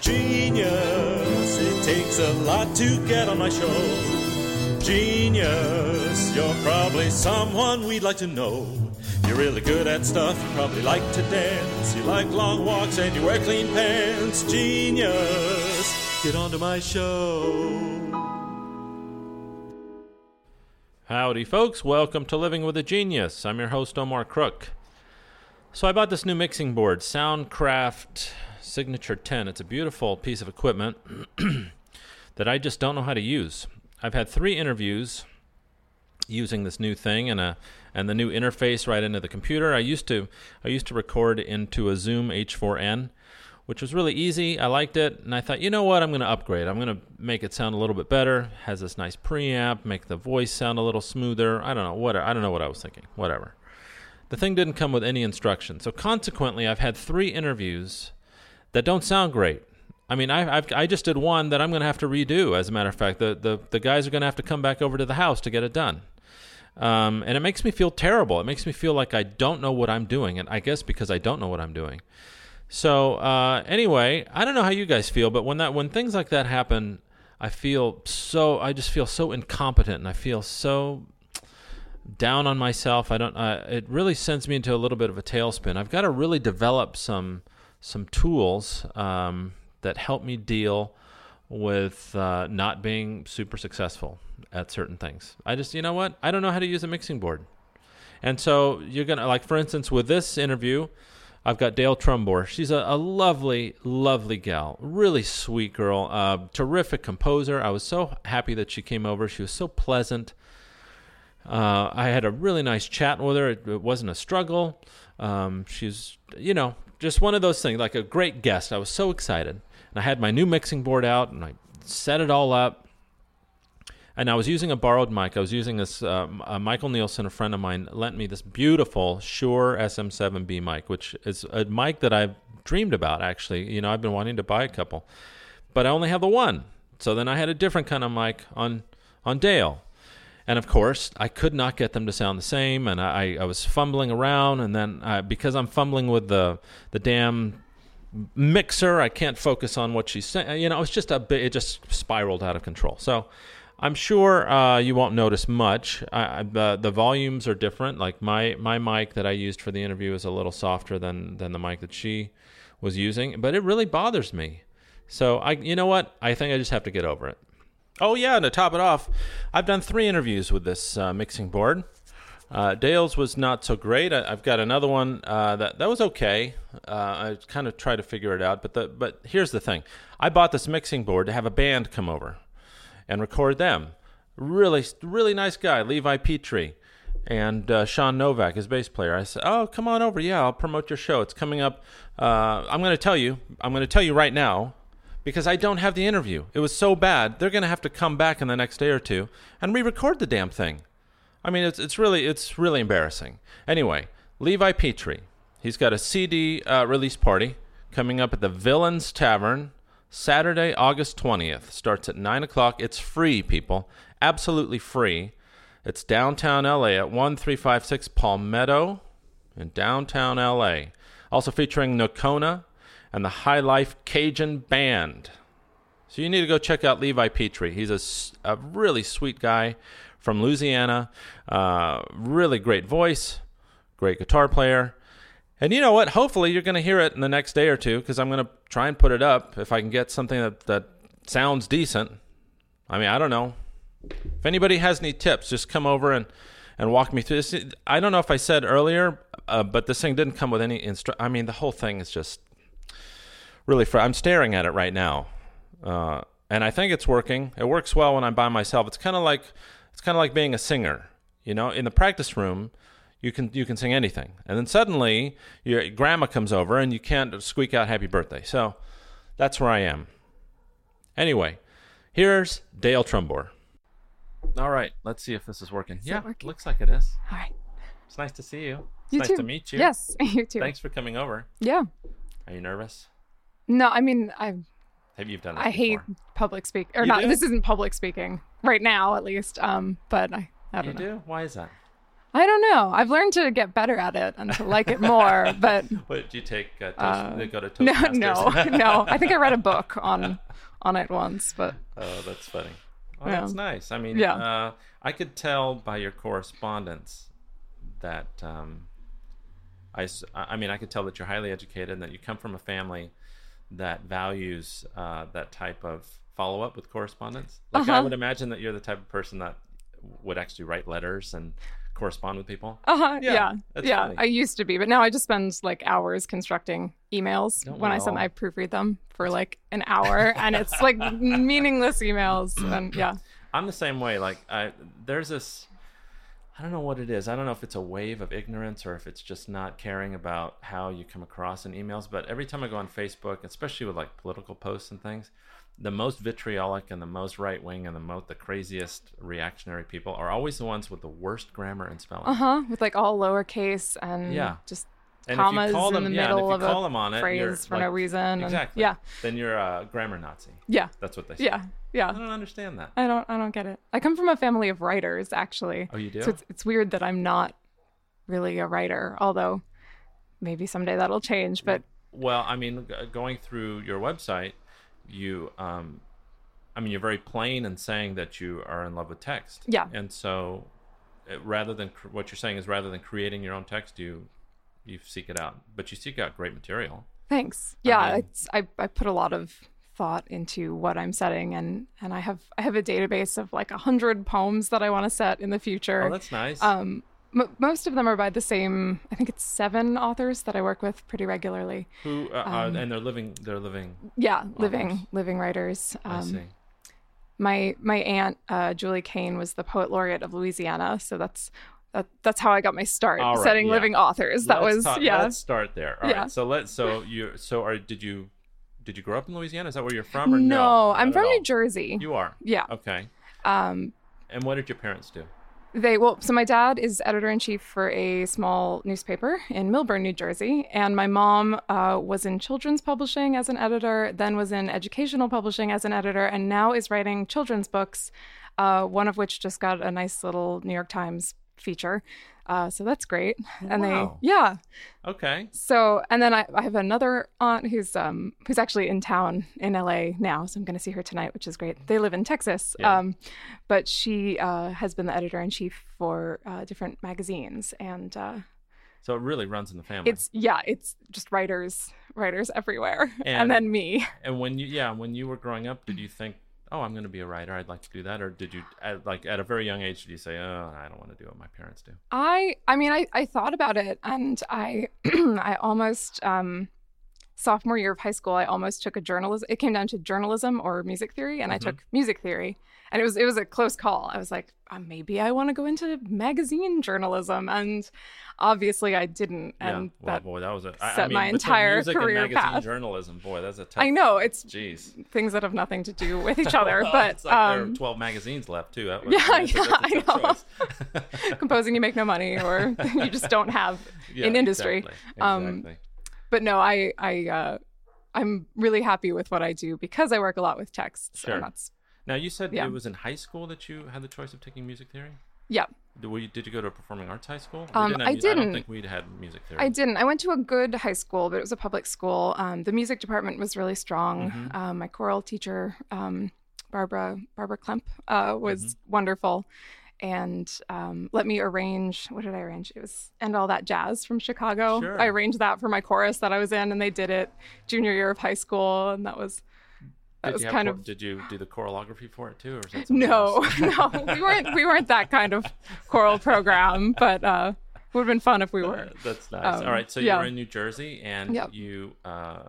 Genius, it takes a lot to get on my show. Genius, you're probably someone we'd like to know. You're really good at stuff, you probably like to dance. You like long walks and you wear clean pants. Genius, get onto my show. Howdy, folks. Welcome to Living with a Genius. I'm your host, Omar Crook. So, I bought this new mixing board, Soundcraft Signature 10. It's a beautiful piece of equipment that I just don't know how to use. I've had three interviews using this new thing and a and the new interface right into the computer. I used to I used to record into a Zoom H4n, which was really easy. I liked it, and I thought, you know what, I'm going to upgrade. I'm going to make it sound a little bit better. Has this nice preamp, make the voice sound a little smoother. I don't know what I don't know what I was thinking. Whatever. The thing didn't come with any instructions, so consequently, I've had three interviews that don't sound great. I mean, I, I've, I just did one that I'm going to have to redo. As a matter of fact, the the, the guys are going to have to come back over to the house to get it done. Um, and it makes me feel terrible. It makes me feel like I don't know what I'm doing, and I guess because I don't know what I'm doing. So uh, anyway, I don't know how you guys feel, but when that when things like that happen, I feel so I just feel so incompetent, and I feel so down on myself. I don't. Uh, it really sends me into a little bit of a tailspin. I've got to really develop some some tools um, that help me deal with uh, not being super successful at certain things. I just, you know what? I don't know how to use a mixing board. And so you're going to, like, for instance, with this interview, I've got Dale Trumbore. She's a, a lovely, lovely gal, really sweet girl, uh, terrific composer. I was so happy that she came over. She was so pleasant. Uh, I had a really nice chat with her. It, it wasn't a struggle. Um, she's, you know, just one of those things, like a great guest. I was so excited. And I had my new mixing board out and I set it all up. And I was using a borrowed mic. I was using this uh, Michael Nielsen, a friend of mine, lent me this beautiful Shure SM7B mic, which is a mic that I've dreamed about actually. You know, I've been wanting to buy a couple, but I only have the one. So then I had a different kind of mic on on Dale. And of course, I could not get them to sound the same, and I, I was fumbling around. And then uh, because I'm fumbling with the the damn mixer, I can't focus on what she's saying. You know, it's just a bit. It just spiraled out of control. So I'm sure uh, you won't notice much. I, I, the the volumes are different. Like my my mic that I used for the interview is a little softer than than the mic that she was using, but it really bothers me. So I, you know what? I think I just have to get over it. Oh yeah, and to top it off, I've done three interviews with this uh, mixing board. Uh, Dale's was not so great. I, have got another one uh, that that was okay. Uh, I kind of tried to figure it out, but the but here's the thing: I bought this mixing board to have a band come over and record them. Really, really nice guy, Levi Petrie, and uh, Sean Novak, his bass player. I said, "Oh, come on over. Yeah, I'll promote your show. It's coming up. Uh, I'm going to tell you. I'm going to tell you right now." Because I don't have the interview. It was so bad. They're going to have to come back in the next day or two and re-record the damn thing. I mean, it's it's really it's really embarrassing. Anyway, Levi Petrie, he's got a CD uh, release party coming up at the Villains Tavern Saturday, August 20th. Starts at 9 o'clock. It's free, people. Absolutely free. It's downtown LA at 1356 Palmetto in downtown LA. Also featuring Nokona and the High Life Cajun Band. So you need to go check out Levi Petrie. He's a, a really sweet guy from Louisiana. Uh, really great voice, great guitar player. And you know what? Hopefully, you're going to hear it in the next day or two because I'm going to try and put it up if I can get something that, that sounds decent. I mean, I don't know. If anybody has any tips, just come over and, and walk me through this. I don't know if I said earlier, uh, but this thing didn't come with any instru. I mean, the whole thing is just really. Fr- I'm staring at it right now, uh, and I think it's working. It works well when I'm by myself. It's kind of like it's kind of like being a singer. You know, in the practice room, you can you can sing anything, and then suddenly your grandma comes over and you can't squeak out "Happy Birthday." So that's where I am. Anyway, here's Dale Trumbore. All right, let's see if this is working. Is yeah, it working? looks like it is. All right. It's nice to see you. It's You nice too. to meet you. Yes, you too. Thanks for coming over. Yeah. Are you nervous? No, I mean, I Have you done this I hate before? public speak or You not. do? This isn't public speaking right now, at least. Um, but I I You don't know. do? Why is that? I don't know. I've learned to get better at it and to like it more, but What did you take? Uh, toast, Uh, go to no, Toastmasters? no, no. I think I read a book on on it once, but Oh, that's funny. Oh, Yeah. that's nice. I mean, Yeah. uh, I could tell by your correspondence that um, I, s- I mean, I could tell that you're highly educated and that you come from a family that values uh, that type of follow up with correspondence. Like, I Uh-huh. would imagine that you're the type of person that would actually write letters and correspond with people. uh huh, Yeah, yeah, yeah. I used to be, but now I just spend like hours constructing emails. Don't when I send, all? I proofread them for like an hour, and it's like meaningless emails. And yeah, I'm the same way. Like, I there's this. I don't know what it is. I don't know if it's a wave of ignorance or if it's just not caring about how you come across in emails. But every time I go on Facebook, especially with like political posts and things, the most vitriolic and the most right wing and the most the craziest reactionary people are always the ones with the worst grammar and spelling. uh huh, with like all lowercase and Yeah. just And commas if you call in them, the yeah, and if middle you of call a them on it, phrase for like, no reason. and- Exactly. yeah, Then you're a grammar Nazi. yeah, That's what they say. yeah, yeah. I don't understand that. I don't I don't get it. I come from a family of writers actually. Oh, you do? So it's it's weird that I'm not really a writer, although maybe someday that'll change, but Well, I mean, going through your website, you, um, I mean, you're very plain in saying that you are in love with text. Yeah. And so, uh, rather than what you're saying is rather than creating your own text, you you seek it out, but you seek out great material. thanks. Yeah, mean- it's I I put a lot of thought into what I'm setting and and I have I have a database of like a hundred poems that I want to set in the future. Oh, that's nice. um m- most of them are by the same I think it's seven authors that I work with pretty regularly. Who uh, um, uh, and they're living, they're living. Yeah, living Authors. living writers. I Um, see. my my aunt uh, Julie Kane was the poet laureate of Louisiana, so that's that, that's how I got my start right, setting yeah. living authors. That Let's was talk- yeah. Let's start there. All right. Yeah. So let's. So you. So are did you did you grow up in Louisiana? Is that where you're from? Or no, No, I'm from New? Jersey. You are. Yeah. Okay. Um, And what did your parents do? they well, so my dad is editor in chief for a small newspaper in Millburn, New Jersey, and my mom uh, was in children's publishing as an editor, then was in educational publishing as an editor, and now is writing children's books. Uh, one of which just got a nice little New York Times feature. Uh, so that's great. And Wow. they, yeah, Okay. So, and then I, I have another aunt who's um who's actually in town in LA now, so I'm going to see her tonight, which is great. They live in Texas, Yeah. um, but she uh, has been the editor in chief for uh, different magazines, and uh, So it really runs in the family. it's yeah, it's just writers, writers everywhere, and, And- then me. And when you, yeah, when you were growing up, did you think, oh, I'm going to be a writer. I'd like to do that, or did you, at, like, at a very young age, did you say, oh, I don't want to do what my parents do? I I mean I I thought about it and I I almost um sophomore year of high school I almost took a journalism it came down to journalism or music theory and I Mhm. took music theory and it was it was a close call. I was like uh, maybe I want to go into magazine journalism and obviously I didn't and yeah. Well, that boy, that was a. I- I set mean, my entire career path. journalism, boy, that's a tough. I know it's Jeez. things that have nothing to do with each other but it's like there um are 12 magazines left too. That was, yeah, that's yeah, that's I know. composing you make no money or you just don't have Yeah, in industry. Exactly. Um, exactly. but no, I I uh, I'm really happy with what I do because I work a lot with texts. Sure. That's now you said yeah. it was in high school that you had the choice of taking music theory. yeah. Did, you, did you go to a performing arts high school? Um, didn't I mu- I don't didn't. think we'd had music theory. I didn't. I went to a good high school, but it was a public school. Um, the music department was really strong. Mhm. Um, my choral teacher, um, Barbara Barbara Klemp, uh, was Mm-hmm. wonderful, and um, let me arrange. What did I arrange? It was "And All That Jazz" from Chicago. Sure. I arranged that for my chorus that I was in, and they did it junior year of high school, and that was Did was kind of Did you do the choreography for it too, or is that something No, no, we weren't. We weren't that kind of choral program, but uh, would have been fun if we were. That's nice. Um, All right, so yeah. you were in New Jersey, and Yep. you uh,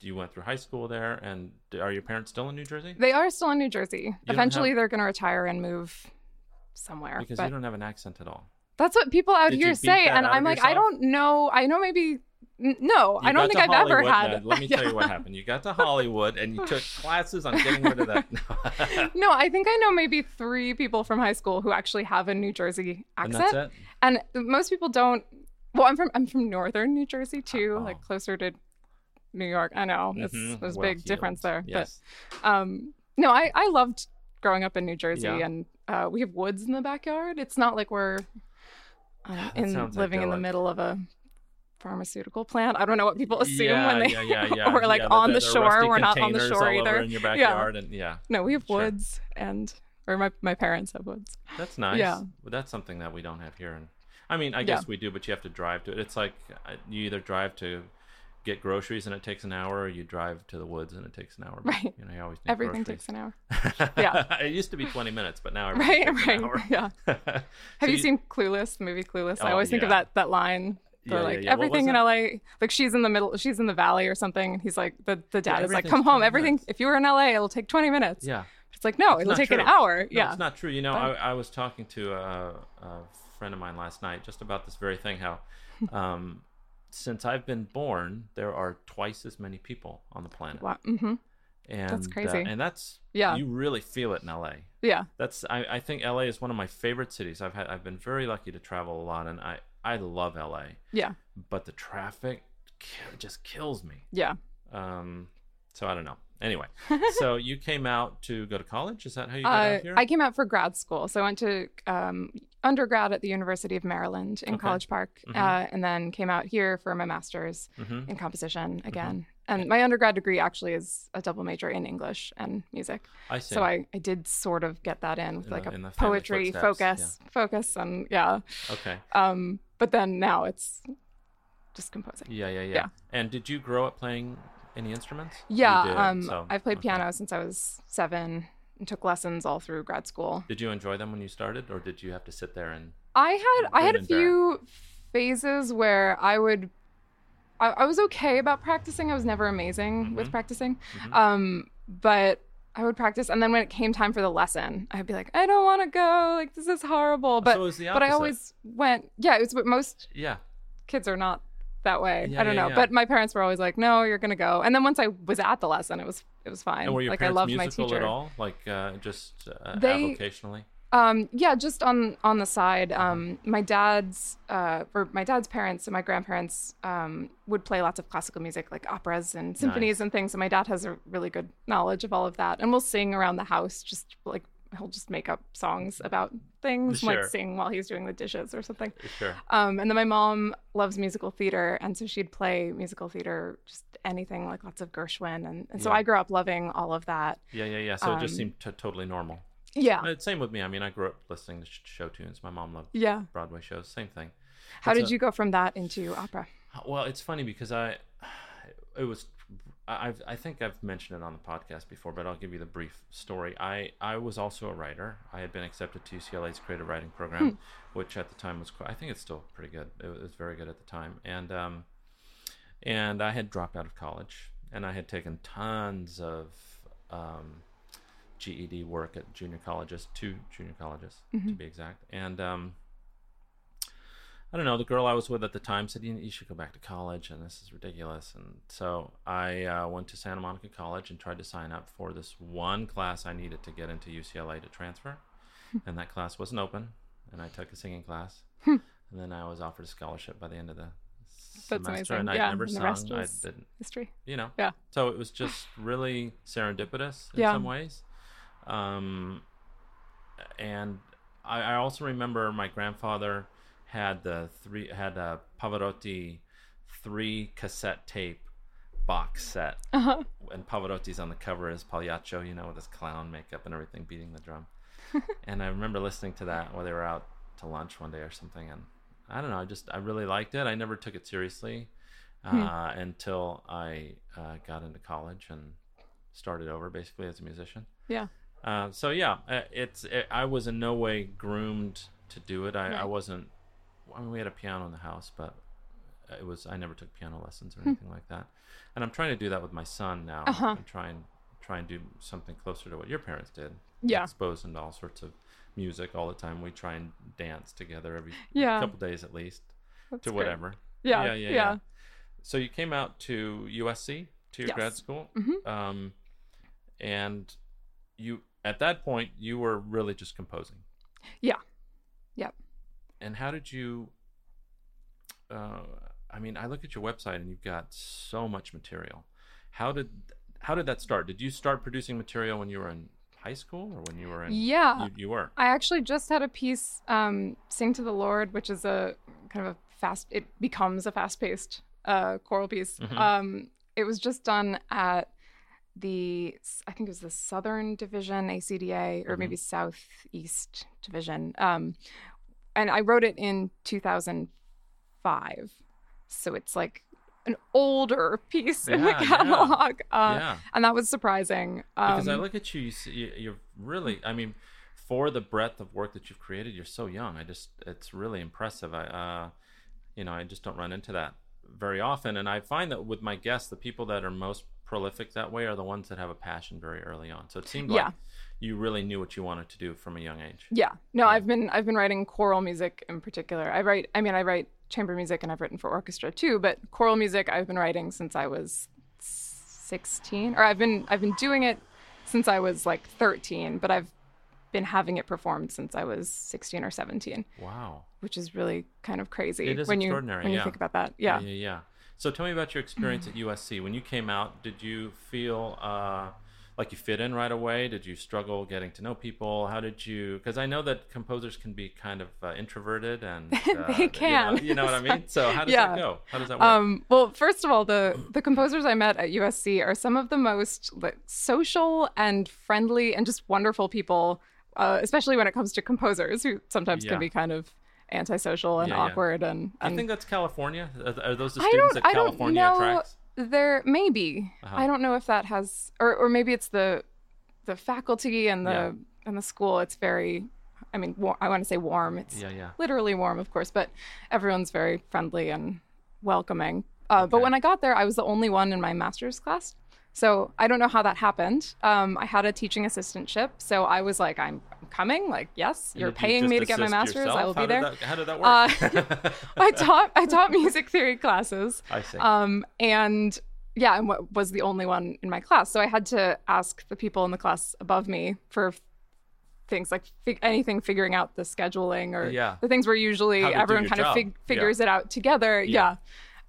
you went through high school there. And are your parents still in New Jersey? They are still in New Jersey. don't Eventually, have- they're going to retire and move somewhere. Because but you don't have an accent at all. that's what people out Did here say, and I'm like, I don't know. I know maybe. No, You I don't think I've ever had. Ned. Let me tell you what happened. You got to Hollywood, and you took classes on getting rid of that. No, I think I know maybe three people from high school who actually have a New Jersey and accent. it. And most people don't. Well, I'm from I'm from northern New Jersey too, Oh. like closer to New York. I know it's, Mhm. there's a Well big difference there. Yes. But um, no, I I loved growing up in New Jersey, Yeah. and uh, we have woods in the backyard. It's not like we're That in living in the middle of a pharmaceutical plant. I don't know what people assume yeah, when they yeah, yeah, yeah. we're like Yeah, on the, rusty shore. We're not on the shore either. in your Yeah. and yeah, No, we have Sure. woods and or my my parents have woods. that's nice. Yeah. But that's something that we don't have here. And I mean, I Yeah. guess we do, but you have to drive to it. It's like uh, you either drive to get groceries and it takes an hour, or you drive to the woods and it takes an hour. But, Right. You know, you always Everything groceries. takes an hour. Yeah. it used to be 20 minutes, but now Right, right. an hour. Yeah. So Have you, seen Clueless, the movie Clueless? I Oh, always think of that that line. They're Yeah, like yeah. Everything in? LA, like she's in the middle, she's in the valley or something. And he's like, the, the dad is like, come home. Everything, minutes. if you were in LA, it'll take 20 minutes. Yeah. It's like, no, it'll not take an hour. No, yeah. it's not true. You know, But- I, I was talking to a, a friend of mine last night just about this very thing. How, um, since I've been born, there are twice as many people on the planet, Wow. hmm and That's uh, crazy. and that's Yeah. you really feel it in LA. Yeah. That's I, I think LA is one of my favorite cities. I've had I've been very lucky to travel a lot, and I I love LA, Yeah. but the traffic just kills me. Yeah. Um, so I don't know. Anyway, so you came out to go to college. Is that how you got Uh, out here? I came out for grad school. So I went to um, undergrad at the University of Maryland in Okay. College Park, Mhm. uh, and then came out here for my master's Mhm. in composition Mm-hmm. again. And my undergrad degree actually is a double major in English and music. I see. So I, I did sort of get that in with In like the- a in the family poetry focus, focus, and yeah. okay. Um, but then now it's just composing. Yeah, yeah, yeah, Yeah. And did you grow up playing any instruments? Yeah, did, um, so- I've played okay. piano since I was seven and took lessons all through grad school. Did you enjoy them when you started, or did you have to sit there and? I had I had a Grin and bear. few phases where I would I, I was okay about practicing. I was never amazing Mm-hmm. with practicing. Um, but I would practice and then when it came time for the lesson, I'd be like, I don't want to go, like this is horrible. But So it was but I always went yeah, it's what most Yeah. kids are not that way. Yeah, I don't yeah, know. yeah. But my parents were always like, No, you're gonna go. And then once I was at the lesson, it was it was fine. And were your like I parents loved my musical teacher. at all? Like uh, just uh, They-? Um, yeah, just on on the side. Um, my dad's uh, or my dad's parents and my grandparents um, would play lots of classical music, like operas and symphonies Nice. and things. And my dad has a really good knowledge of all of that. And we'll sing around the house, just like he'll just make up songs about things, Sure. like sing while he's doing the dishes or something. Sure. Um, and then my mom loves musical theater, and so she'd play musical theater, just anything like lots of Gershwin, and, and so Yeah. I grew up loving all of that. Yeah, yeah, yeah. So it just Um, seemed t- totally normal. Yeah, Uh, Same with me. I mean, I grew up listening to show tunes. My mom loved yeah. Broadway shows. Same thing. How It's did a- you go from that into opera? Well, it's funny because I, it was, I- I've, I think I've mentioned it on the podcast before, but I'll give you the brief story. I, I was also a writer. I had been accepted to UCLA's creative writing program, which at the time was, quite, I think it's still pretty good. It was very good at the time, and um, and I had dropped out of college, and I had taken tons of um, GED work at junior colleges, two junior colleges to be exact, and um, I don't know. The girl I was with at the time said, "You, you should go back to college, and this is ridiculous." And so I uh, went to Santa Monica College and tried to sign up for this one class I needed to get into UCLA to transfer, and that class wasn't open. And I took a singing class, and then I was offered a scholarship by the end of the That's semester, amazing. and I Yeah, never and the sung. I didn't, History. you know. Yeah. So it was just really serendipitous in Yeah. some ways. Um, and I, I also remember my grandfather had the three had a Pavarotti three cassette tape box set, Uh-huh. and Pavarotti's on the cover as Pagliaccio, you know, with his clown makeup and everything, beating the drum. and I remember listening to that while they were out to lunch one day or something, and I don't know, I just I really liked it. I never took it seriously uh, until I uh, got into college and started over basically as a musician. Yeah. Uh, so yeah, uh, it's it, I was in no way groomed to do it. I, I wasn't. I mean, we had a piano in the house, but it was I never took piano lessons or anything like that. And I'm trying to do that with my son now. Hmm. Uh-huh. I'm trying try and do something closer to what your parents did. Yeah. exposed into all sorts of music all the time. We try and dance together every Yeah. couple days at least That's to great. whatever. Yeah. yeah, Yeah. yeah, yeah. So you came out to USC to your Yes. grad school, Mhm. um, and you at that point you were really just composing. Yeah. Yep. And how did you? Uh, I mean, I look at your website and you've got so much material. How did how did that start? Did you start producing material when you were in high school or when you were in? Yeah. You, you were. I actually just had a piece, um, "Sing to the Lord," which is a kind of a fast. It becomes a fast-paced uh, choral piece. Mhm. Um, it was just done at the, I think it was the Southern Division ACDA, or Mhm. maybe Southeast Division. Um, and I wrote it in 2005, so it's like an older piece in the Yeah, yeah. catalog. Uh, yeah. And that was surprising. Um, Because I look at you, you see, you're really. I mean, for the breadth of work that you've created, you're so young. I just, it's really impressive. I, uh, you know, I just don't run into that very often, and I find that with my guests, the people that are most prolific that way are the ones that have a passion very early on. So it seemed Yeah. like you really knew what you wanted to do from a young age. Yeah. No, Yeah. I've been I've been writing choral music in particular. I write I mean I write chamber music and I've written for orchestra too, but choral music I've been writing since I was 16 or I've been I've been doing it since I was like 13, but I've been having it performed since I was 16 or 17, Wow. which is really kind of crazy It is when you extraordinary, when you yeah. think about that. Yeah. Yeah, yeah. So tell me about your experience at USC. When you came out, did you feel uh, like you fit in right away? Did you struggle getting to know people? How did you? Because I know that composers can be kind of uh, introverted and uh, They you know- can. You know, what I mean? So how does Yeah. that go? How does that work? Um, well, first of all, the the composers I met at USC are some of the most like, social and friendly and just wonderful people, uh, especially when it comes to composers who sometimes Yeah. can be kind of antisocial and Yeah, yeah. awkward and, I think that's California. Are, those the I students don't- that I don't California know. attracts? there maybe Uh-huh. I don't know if that has or or maybe it's the the faculty and the Yeah. and the school. It's very, I mean, war- I want to say warm. It's Yeah, yeah. literally warm, of course, but everyone's very friendly and welcoming. Uh, But when I got there, I was the only one in my master's class. So I don't know how that happened. Um, I had a teaching assistantship. So I was like, I'm coming. Like, yes, you're you paying me to get my master's. yourself? I will How be there. that- how did that Uh, work? I taught I taught music theory classes. I see. Um, and yeah, and what was the only one in my class. So I had to ask the people in the class above me for things like fig- anything figuring out the scheduling or Yeah. the things where usually How to do everyone kind of job. fig- Yeah. figures it out together. Yeah. Yeah.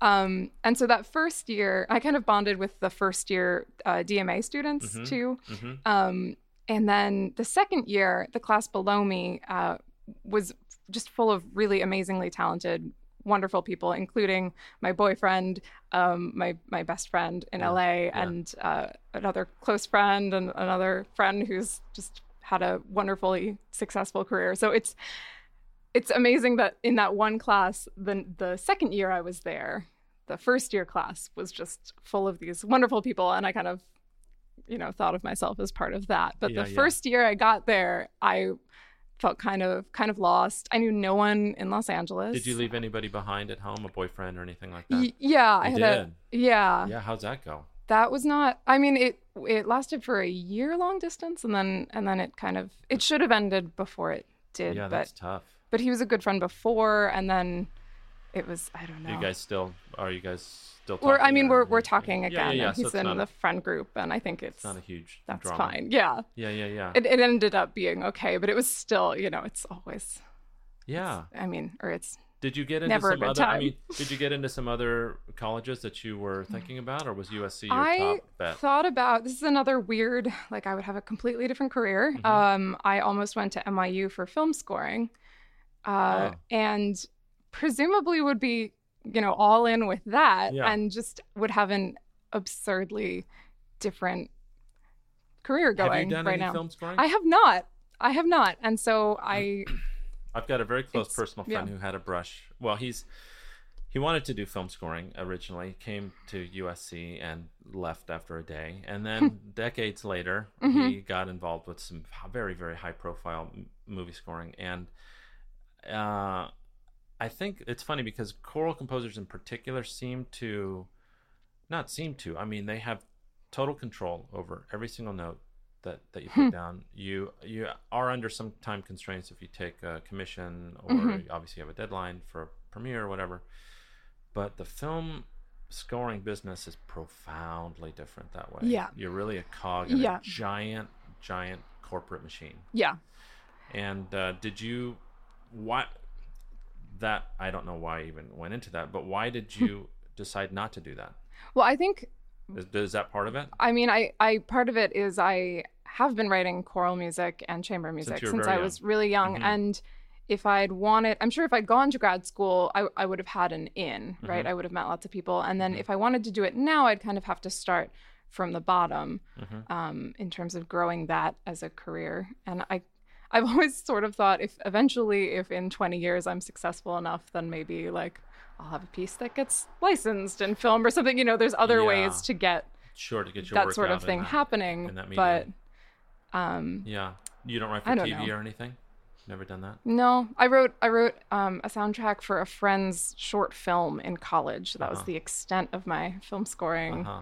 Um, and so that first year, I kind of bonded with the first year uh, DMA students Mhm. too. Mhm. Um, and then the second year, the class below me uh, was just full of really amazingly talented, wonderful people, including my boyfriend, um, my my best friend in Yeah, LA, yeah. and uh, another close friend, and another friend who's just had a wonderfully successful career. So it's it's amazing that in that one class, the the second year I was there, the first year class was just full of these wonderful people, and I kind of, you know, thought of myself as part of that. But Yeah, the yeah. first year I got there, I felt kind of kind of lost. I knew no one in Los Angeles. Did you leave anybody behind at home, a boyfriend or anything like that? Y- yeah, I had did? a yeah. yeah. How's that go? That was not. I mean, it it lasted for a year long distance, and then and then it kind of it should have ended before it did. yeah, but that's tough. but he was a good friend before, and then it was I don't know. You guys still are you guys still talking? we're I mean we're we're talking again. Yeah, yeah. so he's it's in the friend group, and I think it's it's not a huge that's drama. fine. Yeah, Yeah, yeah, yeah. it it ended up being okay, but it was still you know it's always yeah. I mean or it's Did you get into some other? I mean, did you get into some other colleges that you were thinking about, or was USC your I top bet? I thought about this is another weird like I would have a completely different career. Mhm. Um, I almost went to NYU for film scoring, uh, Oh. and presumably would be you know all in with that, Yeah. and just would have an absurdly different career going Have you done right any now. film scoring? I have not. I have not, and so I I've got a very close personal friend yeah. who had a brush. Well, he's he wanted to do film scoring originally, came to USC and left after a day, and then decades later Mm-hmm. he got involved with some very very high profile m- movie scoring, and uh, I think it's funny because choral composers in particular seem to not seem to. I mean, they have total control over every single note that, that you Hmm. put down. You you are under some time constraints if you take a commission or Mhm. obviously you have a deadline for a premiere or whatever. But the film scoring business is profoundly different that way. Yeah. You're really a cog in Yeah. a giant, giant corporate machine. yeah And uh, did you why that I don't know why I even went into that, but why did you decide not to do that? well I think Is, is that part of it? I mean, I, I part of it is I have been writing choral music and chamber music since, very I was really young. Mhm. And if I'd wanted, I'm sure if I'd gone to grad school, I, I would have had an in, Mm-hmm. right? I would have met lots of people. And then if I wanted to do it now, I'd kind of have to start from the bottom Mm-hmm. um, in terms of growing that as a career. And I, I've always sort of thought if eventually, if in 20 years I'm successful enough, then maybe like I'll have a piece that gets licensed in film or something. You know, there's other Yeah. ways to get Sure, to get your that sort of in thing that- happening. but um, Yeah, you don't write for don't TV know. or anything. Never done that. no, I wrote I wrote um, a soundtrack for a friend's short film in college. That was Uh-huh. the extent of my film scoring. Uh huh.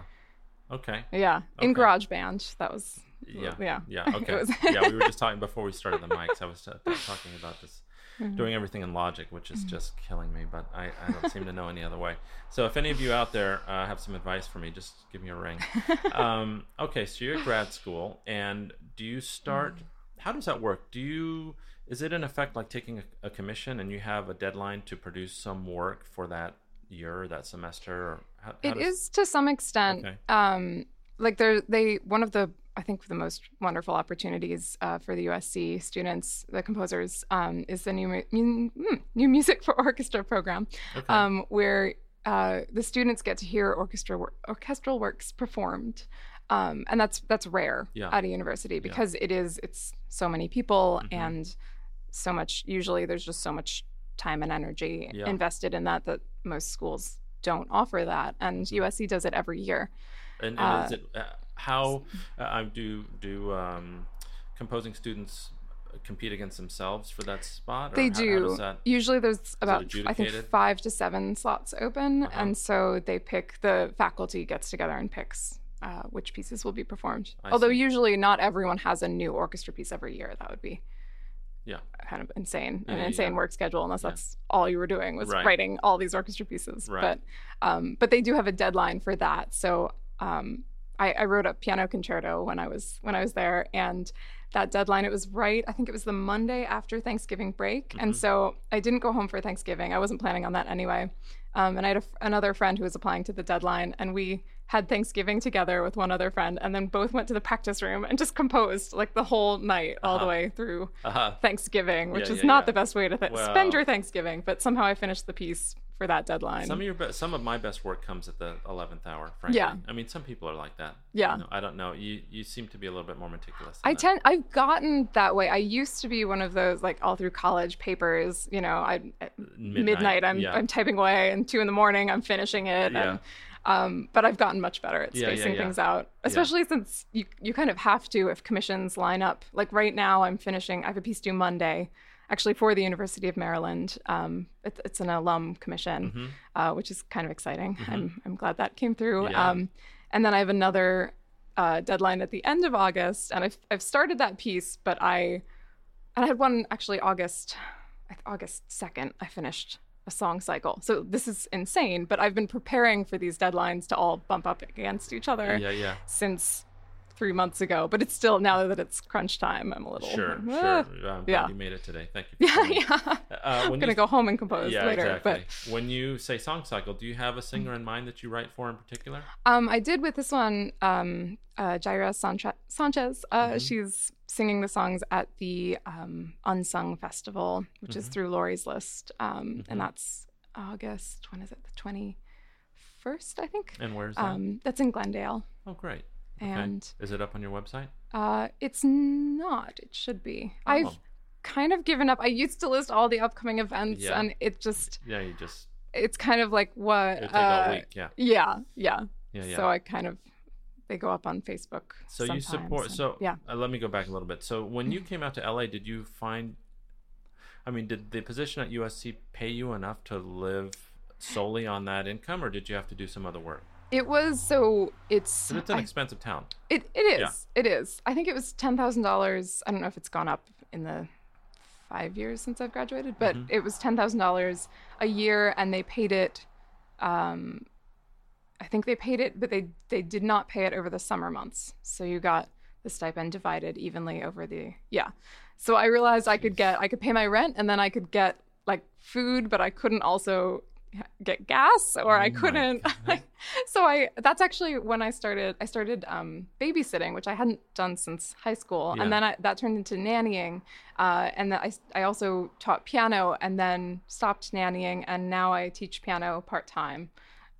Okay. Yeah, in GarageBand. That was Yeah. yeah. Yeah. Okay. yeah, we were just talking before we started the mics. I was uh, talking about this, Mm-hmm. doing everything in Logic, which is just killing me. But I, I don't seem to know any other way. So if any of you out there uh, have some advice for me, just give me a ring. um, okay, so you're at grad school, and do you start? How does that work? Do you? Is it in effect like taking a, a commission, and you have a deadline to produce some work for that year, or that semester, or how, how It does- is to some extent. Okay. Um, like they're they one of the I think the most wonderful opportunities uh, for the USC students, the composers, um, is the new mu- mu- mm, new music for orchestra program, Okay. um, where uh, the students get to hear orchestra wor- orchestral works performed. Um, and that's that's rare Yeah. at a university because it is it's so many people Mhm. and so much usually there's just so much time and energy Yeah. invested in that that most schools don't offer that and Mm-hmm. USC does it every year. And, and Uh, is it uh, how uh, do do um, composing students compete against themselves for that spot? Or They how, do. How? Usually there's about I think 5 to 7 slots open Uh-huh. and so they pick the faculty gets together and picks uh, which pieces will be performed. I Although see. usually not everyone has a new orchestra piece every year. That would be Yeah. kind of insane, an Yeah, insane yeah. work schedule unless Yeah. that's all you were doing was Right. writing all these orchestra pieces. Right. But um, but they do have a deadline for that. So um, I, I wrote a piano concerto when I was when I was there, and that deadline it was right. I think it was the Monday after Thanksgiving break, and Mhm. so I didn't go home for Thanksgiving. I wasn't planning on that anyway. Um, and I had f another friend who was applying to the deadline, and we had Thanksgiving together with one other friend, and then both went to the practice room and just composed like the whole night, all the Uh-huh. way through Uh-huh. Thanksgiving, which Yeah, is yeah, not yeah. the best way to th- Well- spend your Thanksgiving. But somehow I finished the piece for that deadline. Some of your be- some of my best work comes at the eleventh hour. Frankly. Yeah. I mean, some people are like that. Yeah. You know, I don't know. You you seem to be a little bit more meticulous. I that. tend I've gotten that way. I used to be one of those like all through college papers. You know, I at midnight, I'm yeah. I'm typing away, and two in the morning I'm finishing it. Yeah. And, um, but I've gotten much better at Yeah, yeah, spacing yeah. things out, especially since you you kind of have to if commissions line up. Like right now, I'm finishing. I have a piece due Monday, actually for the University of Maryland. Um, it's, it's an alum commission, Mhm. uh, which is kind of exciting. I'm I'm glad that came through. Yeah. Um, and then I have another uh, deadline at the end of August, and I've I've started that piece, but I and I had one actually August, August second. I finished a song cycle. So this is insane, but I've been preparing for these deadlines to all bump up against each other Yeah, yeah. since three months ago. But it's still now that it's crunch time, I'm a little Sure, "Ah." sure. I'm yeah. you made it today. Thank you. Yeah, coming. yeah. Uh, I'm gonna you, go home and compose yeah, later. exactly. But When you say song cycle, do you have a singer in mind that you write for in particular? Um, I did with this one, um, uh, Jaira Sanche- Sanchez. Uh, Mhm. She's singing the songs at the um, Unsung Festival, which is Mhm. through Lori's List, um, Mhm. and that's August. When is it? The twenty first, I think. And where's that? Um, that's in Glendale, oh, great. Okay. and Is it up on your website? uh, it's not. It should be. I've Oh. kind of given up. I used to list all the upcoming events, Yeah. and it just Yeah, you just it's kind of like what. it would take uh, week. Yeah, Yeah, yeah. yeah, yeah. So I kind of they go up on Facebook. So you support. sometimes, So yeah. uh, let me go back a little bit. So when you came out to LA, did you find? I mean, did the position at USC pay you enough to live solely on that income, or did you have to do some other work? It was so it's it's an I- expensive town. it it is Yeah. it is. I think it was ten thousand dollars. I don't know if it's gone up in the five years since I've graduated, but Mhm. it was ten thousand dollars a year, and they paid it. Um, I think they paid it, but they they did not pay it over the summer months. So you got the stipend divided evenly over the yeah. So I realized I could get I could pay my rent, and then I could get like food, but I couldn't also get gas, or Oh I couldn't. God. so I that's actually when I started I started um, babysitting, which I hadn't done since high school, Yeah. and then I, that turned into nannying, uh, and then I I also taught piano, and then stopped nannying, and now I teach piano part time.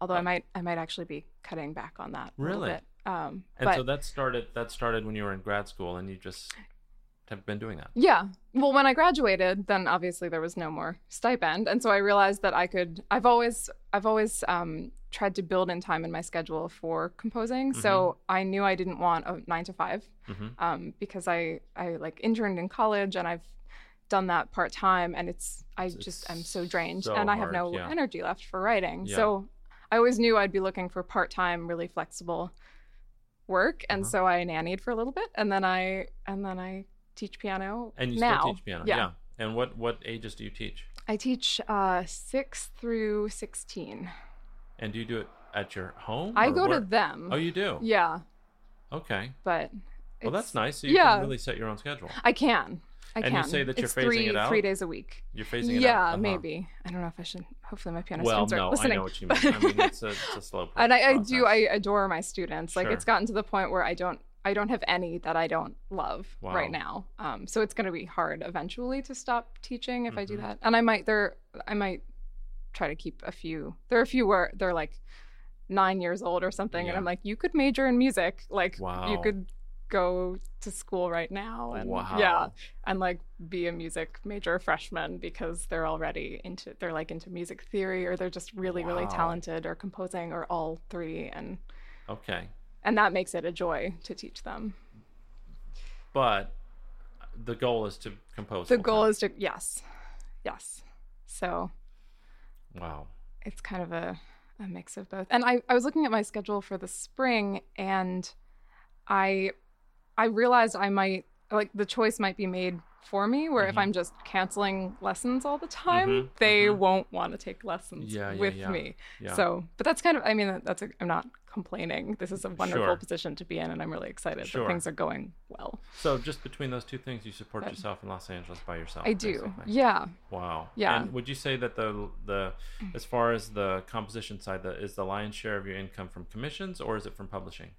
Although I might I might actually be cutting back on that a little Really? bit. Um, And but so that started that started when you were in grad school, and you just have been doing that. Yeah. Well, when I graduated, then obviously there was no more stipend, and so I realized that I could. I've always, I've always um, tried to build in time in my schedule for composing. So I knew I didn't want a nine to 5 Mhm. um, because I, I like interned in college and I've done that part time, and it's I It's just I'm so drained, so and I have hard, no yeah. energy left for writing. Yeah. So I always knew I'd be looking for part time, really flexible work, and Uh-huh. so I nannied for a little bit, and then I and then I teach piano. And you now. still teach piano, Yeah. yeah. And what what ages do you teach? I teach uh, six through sixteen. And do you do it at your home? I go where? to them. Oh, you do. Yeah, Okay. but Well, that's nice. So you yeah. can really set your own schedule. I can. I And you can. say that you're it's phasing three, it out? Three days a week. You're phasing it yeah, out. Uh-huh. maybe. I don't know if I should. Hopefully, my piano Well, students are no, listening. I know what you mean. I mean, it's a, it's a slow process. and I, I do. I adore my students. Like it's gotten to the point where I don't. I don't have any that I don't love Wow. right now. Um, so it's going to be hard eventually to stop teaching if I do Mhm. that. And I might there. I might try to keep a few. There are a few where they're like nine years old or something, and I'm like, you could major in music. Like you could go to school right now and Wow. yeah and like be a music major freshman because they're already into they're like into music theory or they're just really really talented or composing or all three and Okay. And that makes it a joy to teach them But the goal is to compose. the goal time. is to yes yes so Wow. it's kind of a, a mix of both and I, I was looking at my schedule for the spring and i i realized i might like the choice might be made for me where if Mhm. i'm just canceling lessons all the time Mhm, they mhm. won't want to take lessons Yeah, yeah, with yeah. me so but that's kind of i mean that's a, i'm not complaining this is a wonderful Sure. position to be in and i'm really excited Sure. that things are going well So just between those two things, you support But- yourself in Los Angeles by yourself. i do basically. yeah Wow. Yeah. And would you say that the the as far as the composition side, the, is the lion's share of your income from commissions or is it from publishing?